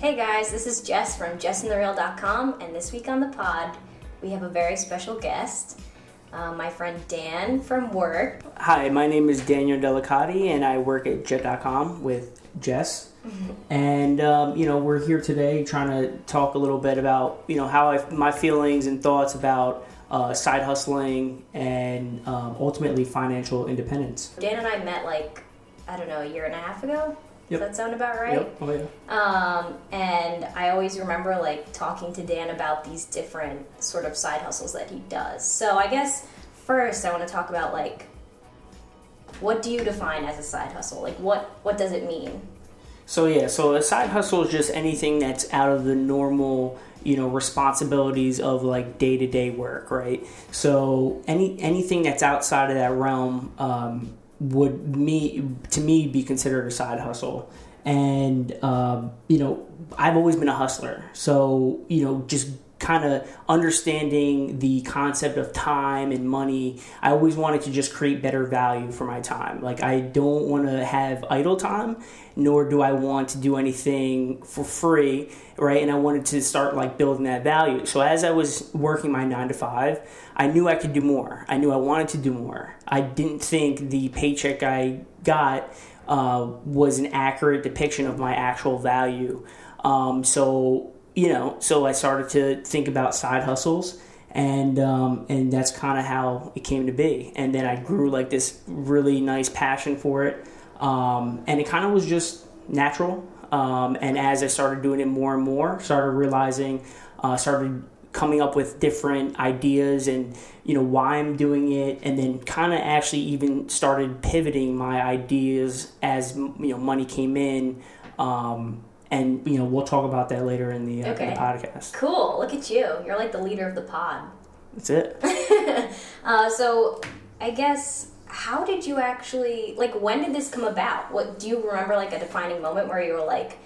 Hey guys, this is Jess from jessinthereal.com, and this week on the pod, we have a very special guest, uh, my friend Dan from work. Hi, my name is Daniel Delicati, and I work at Jet.com with Jess. And um, you know, we're here today trying to talk a little bit about you know how I, my feelings and thoughts about uh, side hustling and um, ultimately financial independence. Dan and I met like, I don't know, a year and a half ago. Yep. Does that sound about right? Yep. Oh, yeah. Um, and I always remember like talking to Dan about these different sort of side hustles that he does. So I guess first I want to talk about like what do you define as a side hustle? Like what what does it mean? So yeah, so a side hustle is just anything that's out of the normal, you know, responsibilities of like day to day work, right? So any anything that's outside of that realm um, would me to me be considered a side hustle. And um, you know, I've always been a hustler, so you know, just kind of understanding the concept of time and money i always wanted to just create better value for my time. Like i don't want to have idle time nor do i want to do anything for free right? And i wanted to start like building that value. So as i was working my nine to five i knew i could do more. I knew i wanted to do more. I didn't think the paycheck i got uh, was an accurate depiction of my actual value. Um, so you know, so I started to think about side hustles, and um, and that's kind of how it came to be. And then I grew like this really nice passion for it, um, and it kind of was just natural. Um, and as I started doing it more and more, started realizing, uh, started coming up with different ideas and you know why I'm doing it, and then kind of actually even started pivoting my ideas as you know money came in. Um, and you know we'll talk about that later in the, uh, in Okay. the podcast. Cool. Look at you. You're like the leader of the pod. That's it. Uh, so I guess how did you actually like when did this come about? What do you remember like a defining moment where you were like,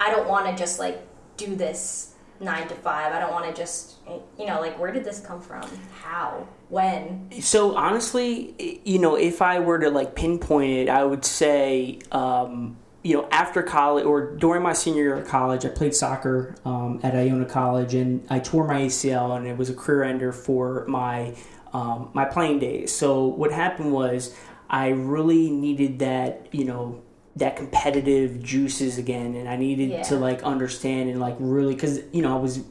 I don't want to just like do this nine to five. I don't want to just you know like where did this come from? How? When? So honestly, you know, if I were to like pinpoint it, I would say, um, you know, after college or during my senior year of college, I played soccer um, at Iona College, and I tore my ACL, and it was a career ender for my um, my playing days. So what happened was, I really needed that, you know. That competitive juices again, and I needed Yeah. to like understand and like really because you know I was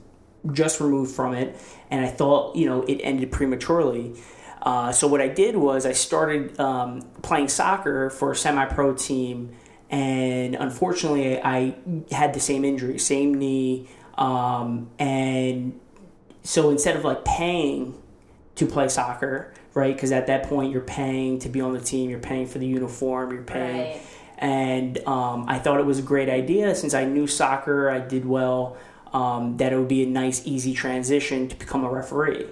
just removed from it, and I thought you know it ended prematurely. Uh, so what I did was I started um, playing soccer for a semi-pro team, and unfortunately I had the same injury, same knee, um, and so instead of like paying to play soccer, right? Because at that point you're paying to be on the team, you're paying for the uniform, you're paying Right. and um, I thought it was a great idea since I knew soccer, I did well, um, that it would be a nice, easy transition to become a referee.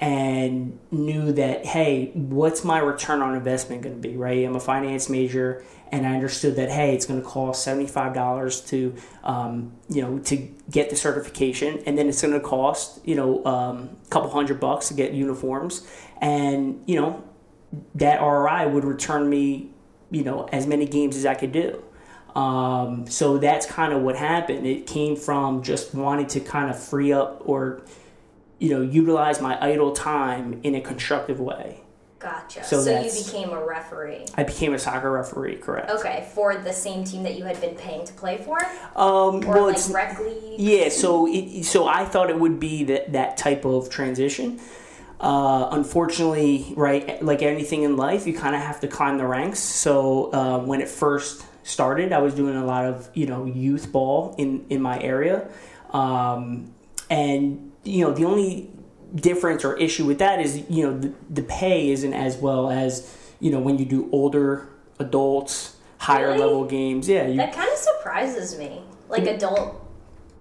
And knew that, hey, what's my return on investment going to be, right? I'm a finance major, and I understood that, hey, it's going to cost $75 to, um, you know, to get the certification, and then it's going to cost, you know, um, a couple hundred bucks to get uniforms. And, you know, that ROI would return me, you know, as many games as I could do. Um, so that's kind of what happened. It came from just wanting to kind of free up or, you know, utilize my idle time in a constructive way. Gotcha. So So, you became a referee. I became a soccer referee, correct? Okay, for the same team that you had been paying to play for, Um, or well, like it's rec league. Yeah, so it, so I thought it would be that that type of transition. Uh, unfortunately, right, like anything in life, you kind of have to climb the ranks. So uh, when it first started, I was doing a lot of you know youth ball in in my area, um, and you know the only difference or issue with that is you know the, the pay isn't as well as you know when you do older adults, higher Really? level games. Yeah, you, That kind of surprises me. Like mm. adult,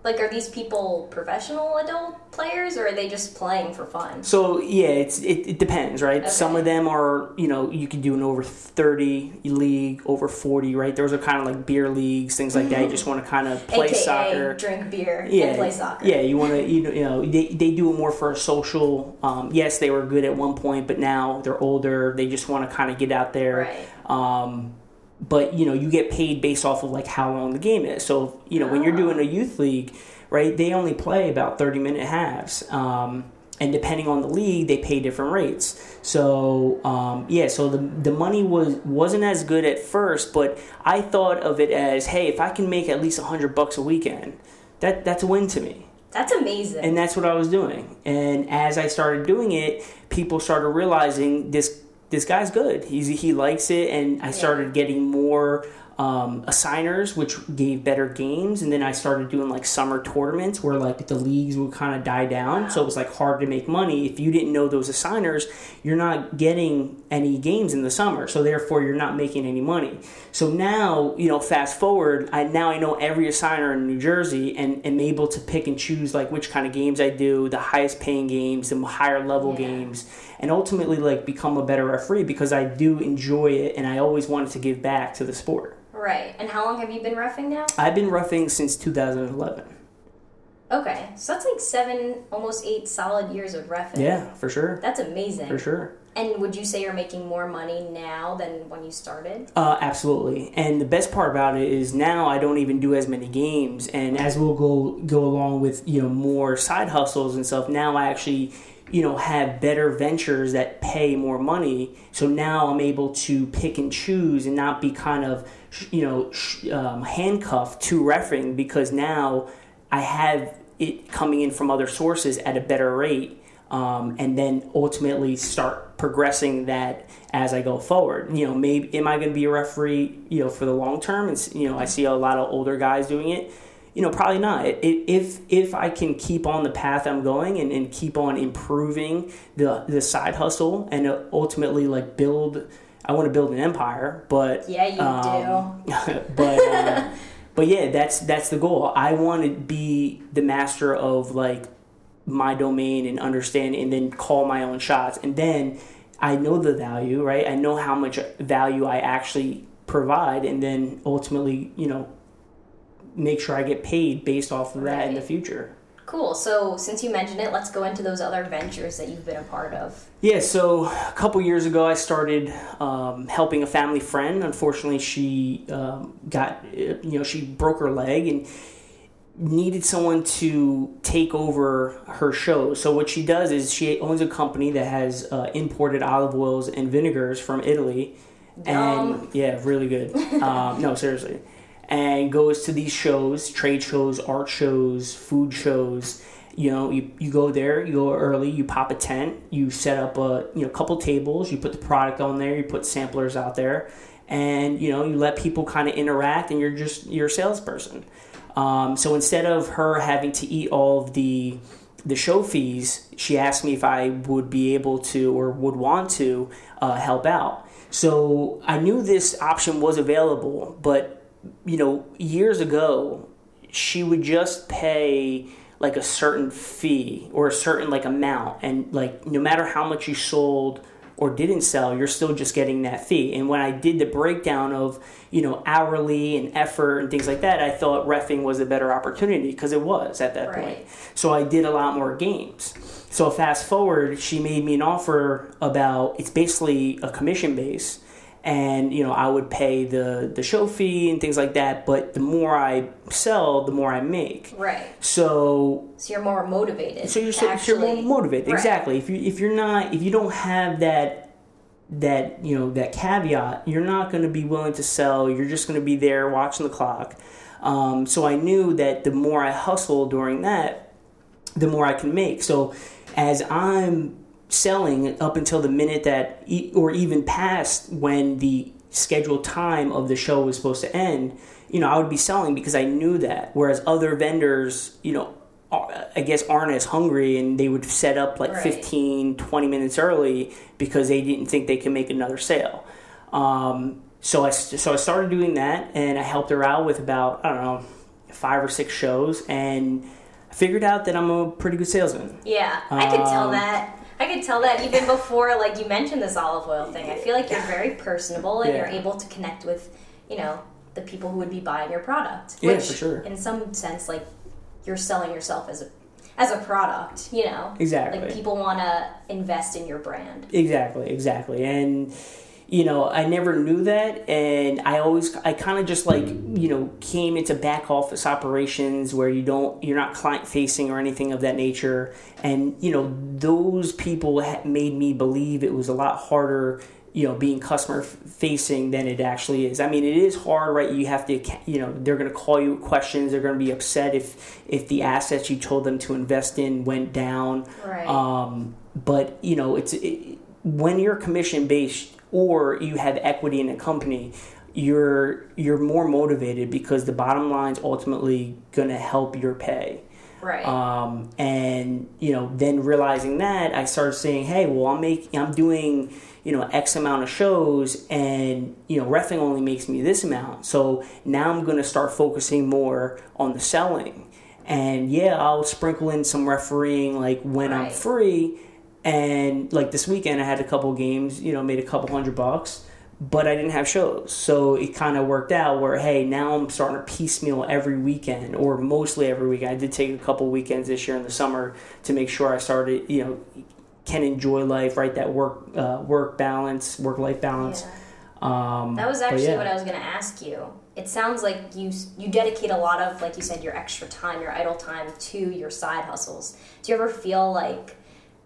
like are these people professional adult players, or are they just playing for fun? So yeah, it's it, it depends, right? Okay. Some of them are you know you can do an over thirty league, over forty, right? Those are kind of like beer leagues, things like that. You just want to kind of play AKA soccer. drink beer Yeah, and play soccer. yeah. You want to, you know, you know, they, they do it more for a social. Um, yes, they were good at one point, but now they're older. They just want to kind of get out there. Right. Um, but you know you get paid based off of like how long the game is. So you know when you're doing a youth league, right? They only play about thirty minute halves. Um, and depending on the league, they pay different rates. So um, yeah, so the the money was wasn't as good at first, but I thought of it as, hey, if I can make at least hundred bucks a weekend, that that's a win to me. That's amazing. And that's what I was doing. And as I started doing it, people started realizing this this guy's good. He's he likes it, and I started getting more um, assigners, which gave better games. And then I started doing like summer tournaments where like the leagues would kind of die down. Wow. So it was like hard to make money. If you didn't know those assigners, you're not getting any games in the summer. So therefore, you're not making any money. So now, you know, fast forward, I now I know every assigner in New Jersey and am able to pick and choose like which kind of games I do, the highest paying games, the higher level yeah. games, and ultimately like become a better referee because I do enjoy it and I always wanted to give back to the sport. Right. And how long have you been refing now? I've been refing since 2011. Okay, so that's like seven, almost eight solid years of refing. Yeah, for sure. That's amazing. For sure. And would you say you're making more money now than when you started? Uh, absolutely. And the best part about it is now I don't even do as many games. And as we'll go go along with you know more side hustles and stuff, now I actually you know have better ventures that pay more money. So now I'm able to pick and choose and not be kind of you know, um, handcuffed to refing because now I have it coming in from other sources at a better rate, um, and then ultimately start progressing that as I go forward. You know, maybe am I going to be a referee? You know, for the long term, and you know, I see a lot of older guys doing it. You know, probably not. If if I can keep on the path I'm going and, and keep on improving the the side hustle and ultimately like build I want to build an empire, but yeah, you um, do. but uh, but yeah, that's that's the goal. I want to be the master of like my domain and understand, and then call my own shots, and then I know the value, right? I know how much value I actually provide, and then ultimately, you know, make sure I get paid based off of that right. in the future. Cool. So, since you mentioned it, let's go into those other ventures that you've been a part of. Yeah. So, a couple years ago, I started um, helping a family friend. Unfortunately, she um, got, you know, she broke her leg and needed someone to take over her show. So, what she does is she owns a company that has uh, imported olive oils and vinegars from Italy. Dumb. And yeah, really good. um, no, seriously and goes to these shows, trade shows, art shows, food shows. You know, you, you go there, you go early, you pop a tent, you set up a you know couple tables, you put the product on there, you put samplers out there, and you know you let people kind of interact, and you're just you're salesperson. Um, so instead of her having to eat all of the the show fees, she asked me if I would be able to or would want to uh, help out. So I knew this option was available, but you know, years ago, she would just pay like a certain fee or a certain like amount. And like no matter how much you sold or didn't sell you're still just getting that fee. And when i did the breakdown of you know hourly and effort and things like that i thought refing was a better opportunity because it was at that right. point so i did a lot more games. So fast forward she made me an offer about it's basically a commission base and you know I would pay the the show fee and things like that. But the more I sell, the more I make. Right. So. So you're more motivated. So you're so you're more motivated. Right. Exactly. If you if you're not if you don't have that that you know that caveat, you're not going to be willing to sell. You're just going to be there watching the clock. Um, so I knew that the more I hustle during that, the more I can make. So as I'm selling up until the minute that, or even past when the scheduled time of the show was supposed to end, you know, I would be selling because I knew that. Whereas other vendors, you know, I guess aren't as hungry and they would set up like right. 15, 20 minutes early because they didn't think they could make another sale. Um, so I, so I started doing that and I helped her out with about, I don't know, five or six shows and I figured out that I'm a pretty good salesman. Yeah, I could tell um, that. I could tell that even before, like you mentioned this olive oil thing. I feel like you're very personable and yeah. you're able to connect with, you know, the people who would be buying your product. Yeah, which, for sure. In some sense, like you're selling yourself as a as a product. You know, exactly. Like people want to invest in your brand. Exactly, exactly, and you know, I never knew that, and I always, I kind of just like, you know, came into back office operations where you don't, you're not client facing or anything of that nature, and you know, those people made me believe it was a lot harder you know being customer facing than it actually is. I mean it is hard right? You have to you know they're going to call you questions. They're going to be upset if if the assets you told them to invest in went down. Right. um, but you know it's it, when you're commission based or you have equity in a company you're you're more motivated because the bottom line is ultimately going to help your pay Right. Um, and you know, then realizing that, I started saying, "Hey, well, I'm making, I'm doing, you know, X amount of shows, and you know, refing only makes me this amount. So now I'm going to start focusing more on the selling. And yeah, I'll sprinkle in some refereeing like when right. I'm free. And like this weekend, I had a couple games, you know, made a couple hundred bucks but I didn't have shows. So it kind of worked out where, hey, now I'm starting to piecemeal every weekend or mostly every weekend. I did take a couple weekends this year in the summer to make sure I started, you know, can enjoy life, right? That work, uh, work balance, work life balance. Yeah. Um, that was actually yeah. what I was going to ask you. It sounds like you you dedicate a lot of, like you said, your extra time, your idle time to your side hustles. Do you ever feel like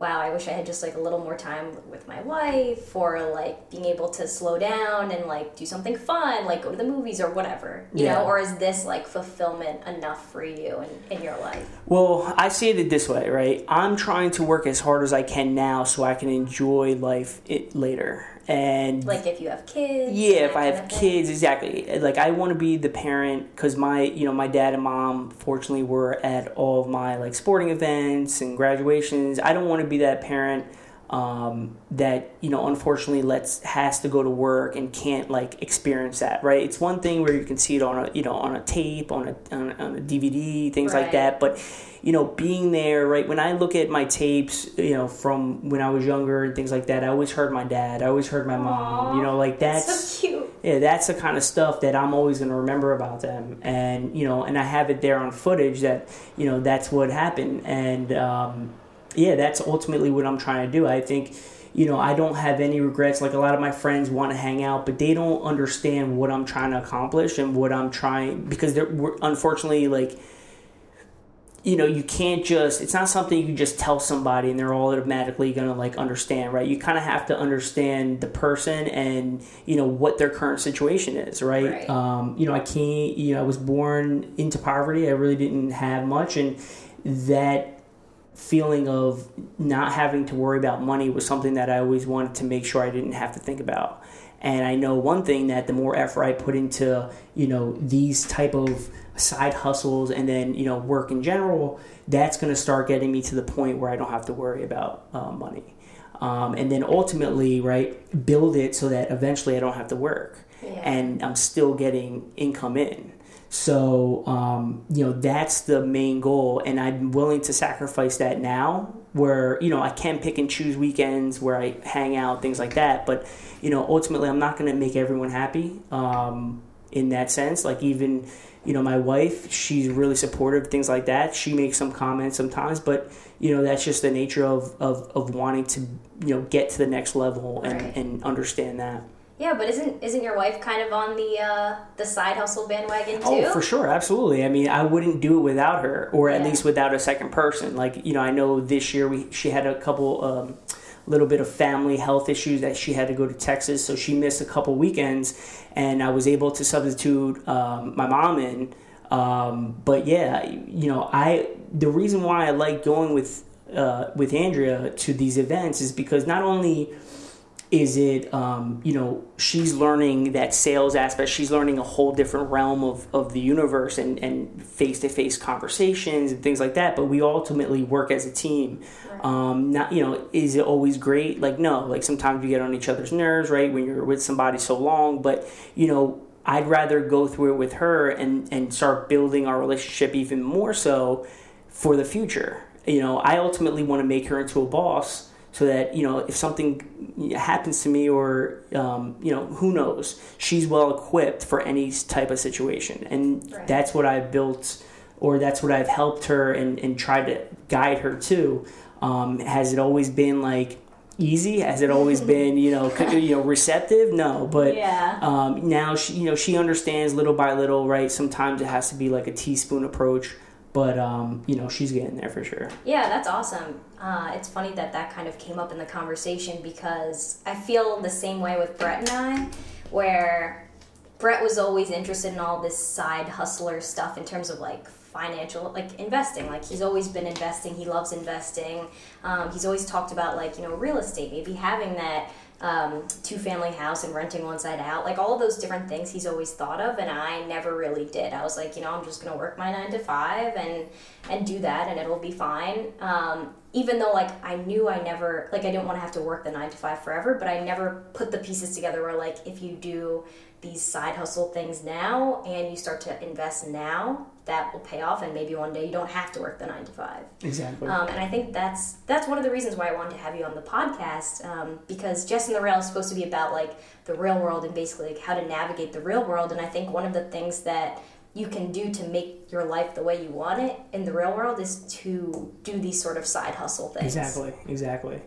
wow, I wish I had just like a little more time with my wife or like being able to slow down and like do something fun, like go to the movies or whatever, you yeah. know? Or is this like fulfillment enough for you in, in your life? Well, I see it this way, right? I'm trying to work as hard as I can now so I can enjoy life it later and like if you have kids yeah if i have kids exactly. Like i want to be the parent because my you know my dad and mom fortunately were at all of my like sporting events and graduations. I don't want to be that parent um, that you know unfortunately lets has to go to work and can't like experience that right? It's one thing where you can see it on a you know on a tape on a on, on a dvd things right. like that but you know being there right? When i look at my tapes you know from when i was younger and things like that i always heard my dad i always heard my Aww, mom you know like that's, that's so cute. Yeah that's the kind of stuff that i'm always going to remember about them. And you know and i have it there on footage that you know that's what happened. And um, yeah, that's ultimately what I'm trying to do. I think, you know, I don't have any regrets. Like a lot of my friends want to hang out, but they don't understand what I'm trying to accomplish and what I'm trying because they're unfortunately like you know you can't just it's not something you can just tell somebody and they're all automatically gonna like understand right you kind of have to understand the person and you know what their current situation is right, right. Um, you know i can't you know i was born into poverty i really didn't have much and that feeling of not having to worry about money was something that I always wanted to make sure I didn't have to think about. And I know one thing that the more effort I put into, you know, these type of side hustles and then, you know, work in general, that's going to start getting me to the point where I don't have to worry about uh, money. Um, and then ultimately, right, build it so that eventually I don't have to work yeah. and I'm still getting income in. So, um, you know, that's the main goal. And I'm willing to sacrifice that now where, you know, I can pick and choose weekends where I hang out, things like that. But, you know, ultimately, I'm not going to make everyone happy um, in that sense. Like, even, you know, my wife, she's really supportive, things like that. She makes some comments sometimes, but, you know, that's just the nature of, of, of wanting to, you know, get to the next level and, right. and understand that. Yeah, but isn't isn't your wife kind of on the uh, the side hustle bandwagon oh, too? Oh, for sure, absolutely. I mean, I wouldn't do it without her, or at yeah. least without a second person. Like you know, I know this year we she had a couple. Um, little bit of family health issues that she had to go to Texas, so she missed a couple weekends, and I was able to substitute um, my mom in. Um, but yeah, you know, I the reason why I like going with uh, with Andrea to these events is because not only is it um, you know she's learning that sales aspect she's learning a whole different realm of, of the universe and, and face-to-face conversations and things like that but we ultimately work as a team. Right. um, not you know is it always great? Like no. Like sometimes you get on each other's nerves right when you're with somebody so long but you know i'd rather go through it with her and and start building our relationship even more so for the future. You know i ultimately want to make her into a boss so that you know if something happens to me or um, you know who knows she's well equipped for any type of situation and right. that's what i've built or that's what i've helped her and, and tried to guide her to um, has it always been like easy? Has it always been, you know, you know, receptive? No, but Yeah. um, now she, you know, she understands little by little, right? Sometimes it has to be like a teaspoon approach, but um, you know, she's getting there for sure. Yeah, that's awesome. Uh, it's funny that that kind of came up in the conversation because I feel the same way with Brett and I, where Brett was always interested in all this side hustler stuff in terms of like financial, like investing. Like he's always been investing. He loves investing. Um, he's always talked about like you know real estate, maybe having that um, two family house and renting one side out. Like all those different things he's always thought of, and I never really did. I was like, you know, I'm just gonna work my nine to five and and do that, and it'll be fine. Um, even though like I knew I never like I didn't want to have to work the nine to five forever, but I never put the pieces together where like if you do these side hustle things now and you start to invest now, that will pay off, and maybe one day you don't have to work the nine to five. Exactly. Um, and I think that's that's one of the reasons why I wanted to have you on the podcast um, because Jess in the Real is supposed to be about like the real world and basically like how to navigate the real world. And I think one of the things that you can do to make your life the way you want it in the real world is to do these sort of side hustle things. Exactly, exactly.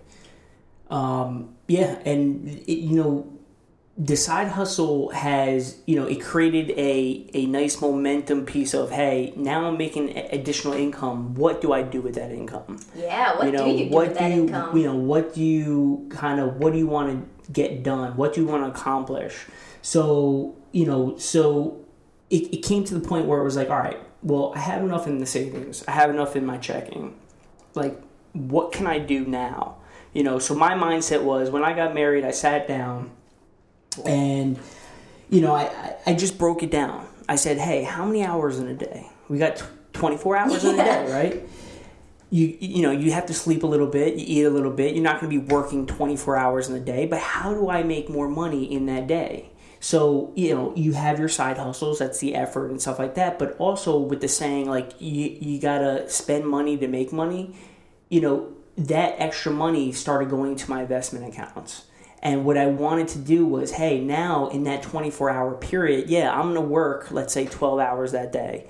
Um, yeah, and it, you know, the side hustle has you know it created a a nice momentum piece of hey now I'm making additional income. What do I do with that income? Yeah. What you know, do you do what with do that you income? you know what do you kind of what do you want to get done? What do you want to accomplish? So you know, so it, it came to the point where it was like, all right, well, I have enough in the savings. I have enough in my checking. Like, what can I do now? You know, so my mindset was when I got married, I sat down and, you know, I, I, just broke it down. I said, hey, how many hours in a day? We got tw 24 hours in a day, right? You, you know you have to sleep a little bit you eat a little bit you're not going to be working 24 hours in a day but how do i make more money in that day so you know you have your side hustles that's the effort and stuff like that but also with the saying like you, you gotta spend money to make money you know that extra money started going to my investment accounts and what i wanted to do was hey now in that 24 hour period yeah i'm going to work let's say 12 hours that day.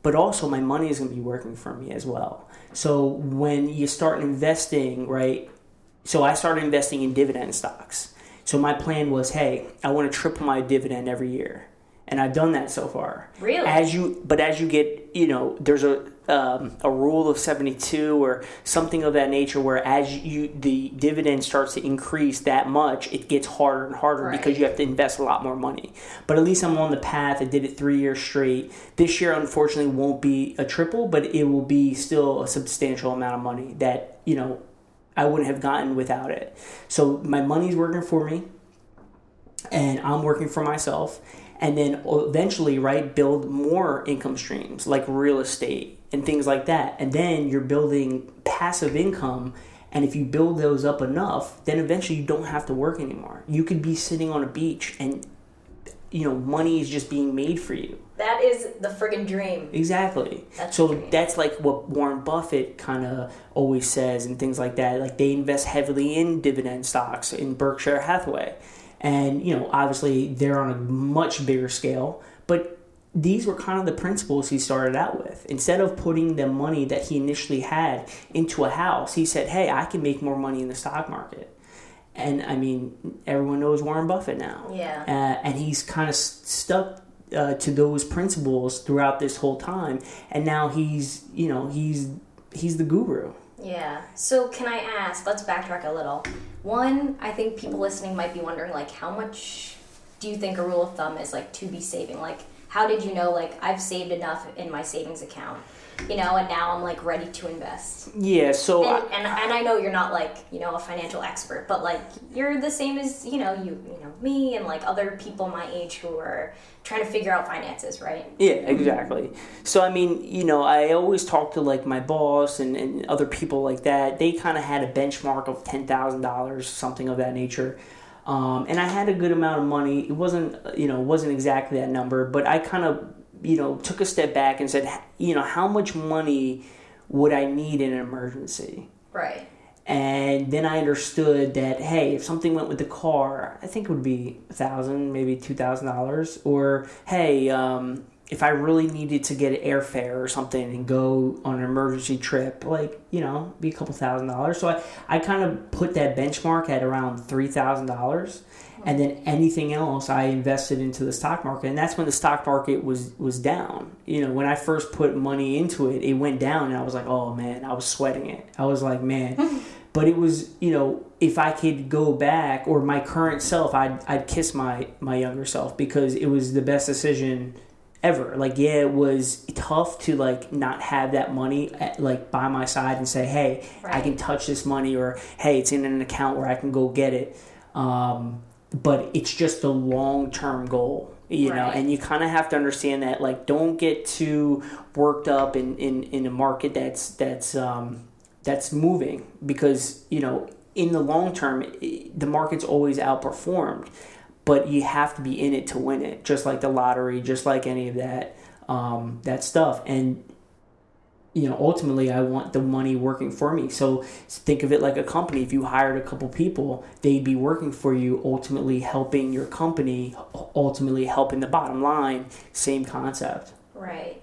But also my money is going to be working for me as well. So when you start investing right so i started investing in dividend stocks. So my plan was, hey, I want to triple my dividend every year, and I've done that so far. Really? As you, but as you get, you know, there's a um, a rule of seventy two or something of that nature, where as you the dividend starts to increase that much, it gets harder and harder Right. because you have to invest a lot more money. But at least I'm on the path. I did it three years straight. This year, unfortunately, won't be a triple, but it will be still a substantial amount of money that you know I wouldn't have gotten without it. So my money's working for me, and I'm working for myself, and then eventually, right, build more income streams like real estate and things like that, and then you're building passive income. And if you build those up enough, then eventually you don't have to work anymore. You could be sitting on a beach and you know money is just being made for you. That is the friggin' dream. Exactly. That's so that's like what Warren Buffett kind of always says and things like that. Like they invest heavily in dividend stocks in Berkshire Hathaway. And, you know, obviously they're on a much bigger scale, but these were kind of the principles he started out with. Instead of putting the money that he initially had into a house, he said, "Hey, I can make more money in the stock market." And I mean, everyone knows Warren Buffett now Yeah. uh, and he's kind of stuck uh, to those principles throughout this whole time and now he's you know he's he's the guru Yeah. So can I ask? Let's backtrack a little. One, I think people listening might be wondering, like, how much do you think a rule of thumb is like to be saving? Like, how did you know? Like, I've saved enough in my savings account, you know, and now I'm like ready to invest. yeah so And, I, and, and I know you're not like you know a financial expert, but like you're the same as you know you you know me and like other people my age who are trying to figure out finances, right? yeah exactly so i mean you know i always talk to like my boss and, and other people like that they kind of had a benchmark of $10000 something of that nature um, and i had a good amount of money it wasn't you know wasn't exactly that number but i kind of you know took a step back and said you know how much money would i need in an emergency Right. and then I understood that hey, if something went with the car, I think it would be a thousand, maybe two thousand dollars. Or hey, um, if I really needed to get an airfare or something and go on an emergency trip, like, you know, be a couple thousand dollars. So I, I kind of put that benchmark at around $3,000. And then anything else I invested into the stock market. And that's when the stock market was, was down. You know, when I first put money into it, it went down and I was like, oh man, I was sweating it. I was like, man. but it was, you know, if I could go back or my current self, I'd, I'd kiss my, my younger self because it was the best decision ever. Like, yeah, it was tough to like not have that money at, like by my side and say, hey, right. I can touch this money, or hey, it's in an account where I can go get it. Um, but it's just a long term goal you right. know and you kind of have to understand that like don't get too worked up in in, in a market that's that's um that's moving because you know in the long term the market's always outperformed but you have to be in it to win it, just like the lottery, just like any of that um, that stuff. And you know, ultimately, I want the money working for me. So think of it like a company. If you hired a couple people, they'd be working for you, ultimately helping your company, ultimately helping the bottom line. Same concept. Right.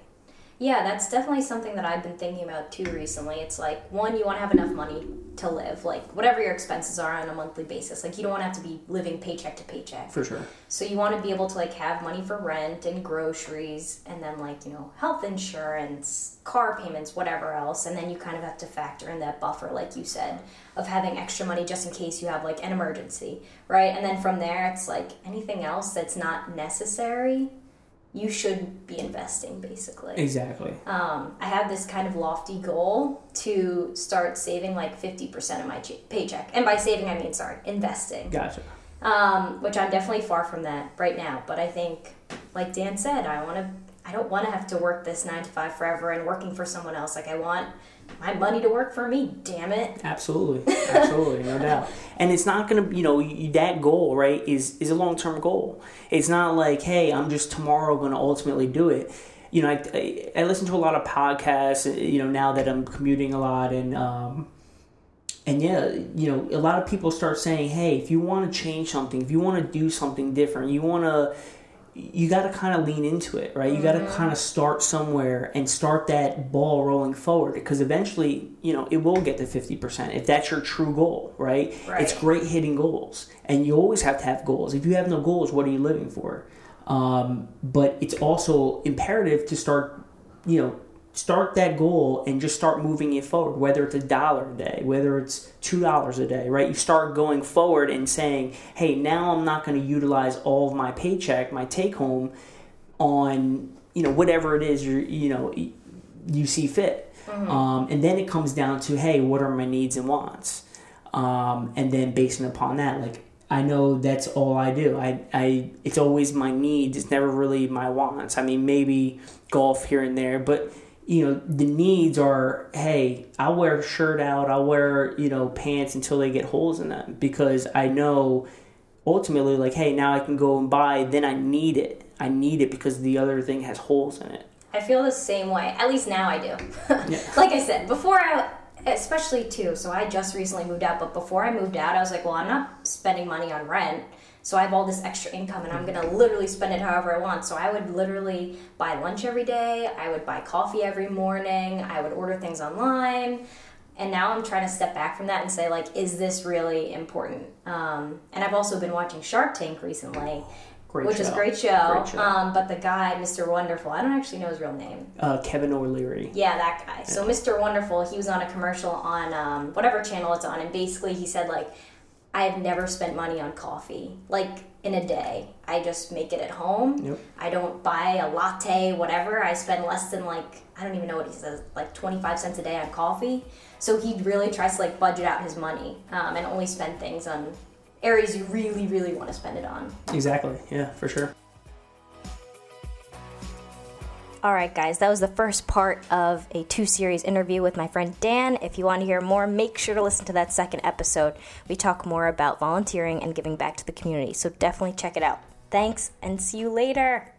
Yeah, that's definitely something that I've been thinking about too recently. It's like, one, you want to have enough money to live, like whatever your expenses are on a monthly basis. Like, you don't want to have to be living paycheck to paycheck. For sure. So, you want to be able to like have money for rent and groceries and then, like, you know, health insurance, car payments, whatever else. And then you kind of have to factor in that buffer, like you said, of having extra money just in case you have like an emergency, right? And then from there, it's like anything else that's not necessary you should be investing basically. Exactly. Um, I have this kind of lofty goal to start saving like 50% of my paycheck. And by saving, I mean, sorry, investing. Gotcha. Um, which I'm definitely far from that right now. But I think, like Dan said, I want to, I don't want to have to work this nine to five forever and working for someone else. Like, I want my money to work for me. Damn it. Absolutely, absolutely, no doubt. And it's not gonna, you know, that goal, right, is is a long term goal. It's not like, hey, I'm just tomorrow going to ultimately do it. You know, I, I, I listen to a lot of podcasts. You know, now that I'm commuting a lot and. um and yeah, you know, a lot of people start saying, "Hey, if you want to change something, if you want to do something different, you want to you got to kind of lean into it, right? You got to mm-hmm. kind of start somewhere and start that ball rolling forward because eventually, you know, it will get to 50% if that's your true goal, right? right? It's great hitting goals, and you always have to have goals. If you have no goals, what are you living for? Um, but it's also imperative to start, you know, start that goal and just start moving it forward whether it's a dollar a day whether it's two dollars a day right you start going forward and saying hey now i'm not going to utilize all of my paycheck my take home on you know whatever it is you you know you see fit mm-hmm. um, and then it comes down to hey what are my needs and wants um, and then basing upon that like I know that's all I do. I, I, it's always my needs. It's never really my wants. I mean, maybe golf here and there, but you know the needs are hey i'll wear a shirt out i'll wear you know pants until they get holes in them. Because i know ultimately like hey now i can go and buy then i need it. I need it because the other thing has holes in it. I feel the same way. At least now i do. Yeah. like i said before i especially too so i just recently moved out but before i moved out i was like well i'm not spending money on rent so I have all this extra income and I'm gonna literally spend it however I want. So I would literally buy lunch every day, I would buy coffee every morning, I would order things online. And now I'm trying to step back from that and say, like, is this really important? Um, and I've also been watching Shark Tank recently. Great which show. is a great show. Great show. Um, but the guy, Mr. Wonderful, I don't actually know his real name. Uh, Kevin O'Leary. Yeah, that guy. Yeah. So Mr. Wonderful, he was on a commercial on um, whatever channel it's on, and basically he said like, I have never spent money on coffee. Like in a day. I just make it at home. Yep. I don't buy a latte, whatever. I spend less than like I don't even know what he says, like twenty five cents a day on coffee. So he really tries to like budget out his money um, and only spend things on areas you really, really want to spend it on. Exactly. Yeah, for sure. All right, guys, that was the first part of a two series interview with my friend Dan. If you want to hear more, make sure to listen to that second episode. We talk more about volunteering and giving back to the community, so definitely check it out. Thanks, and see you later.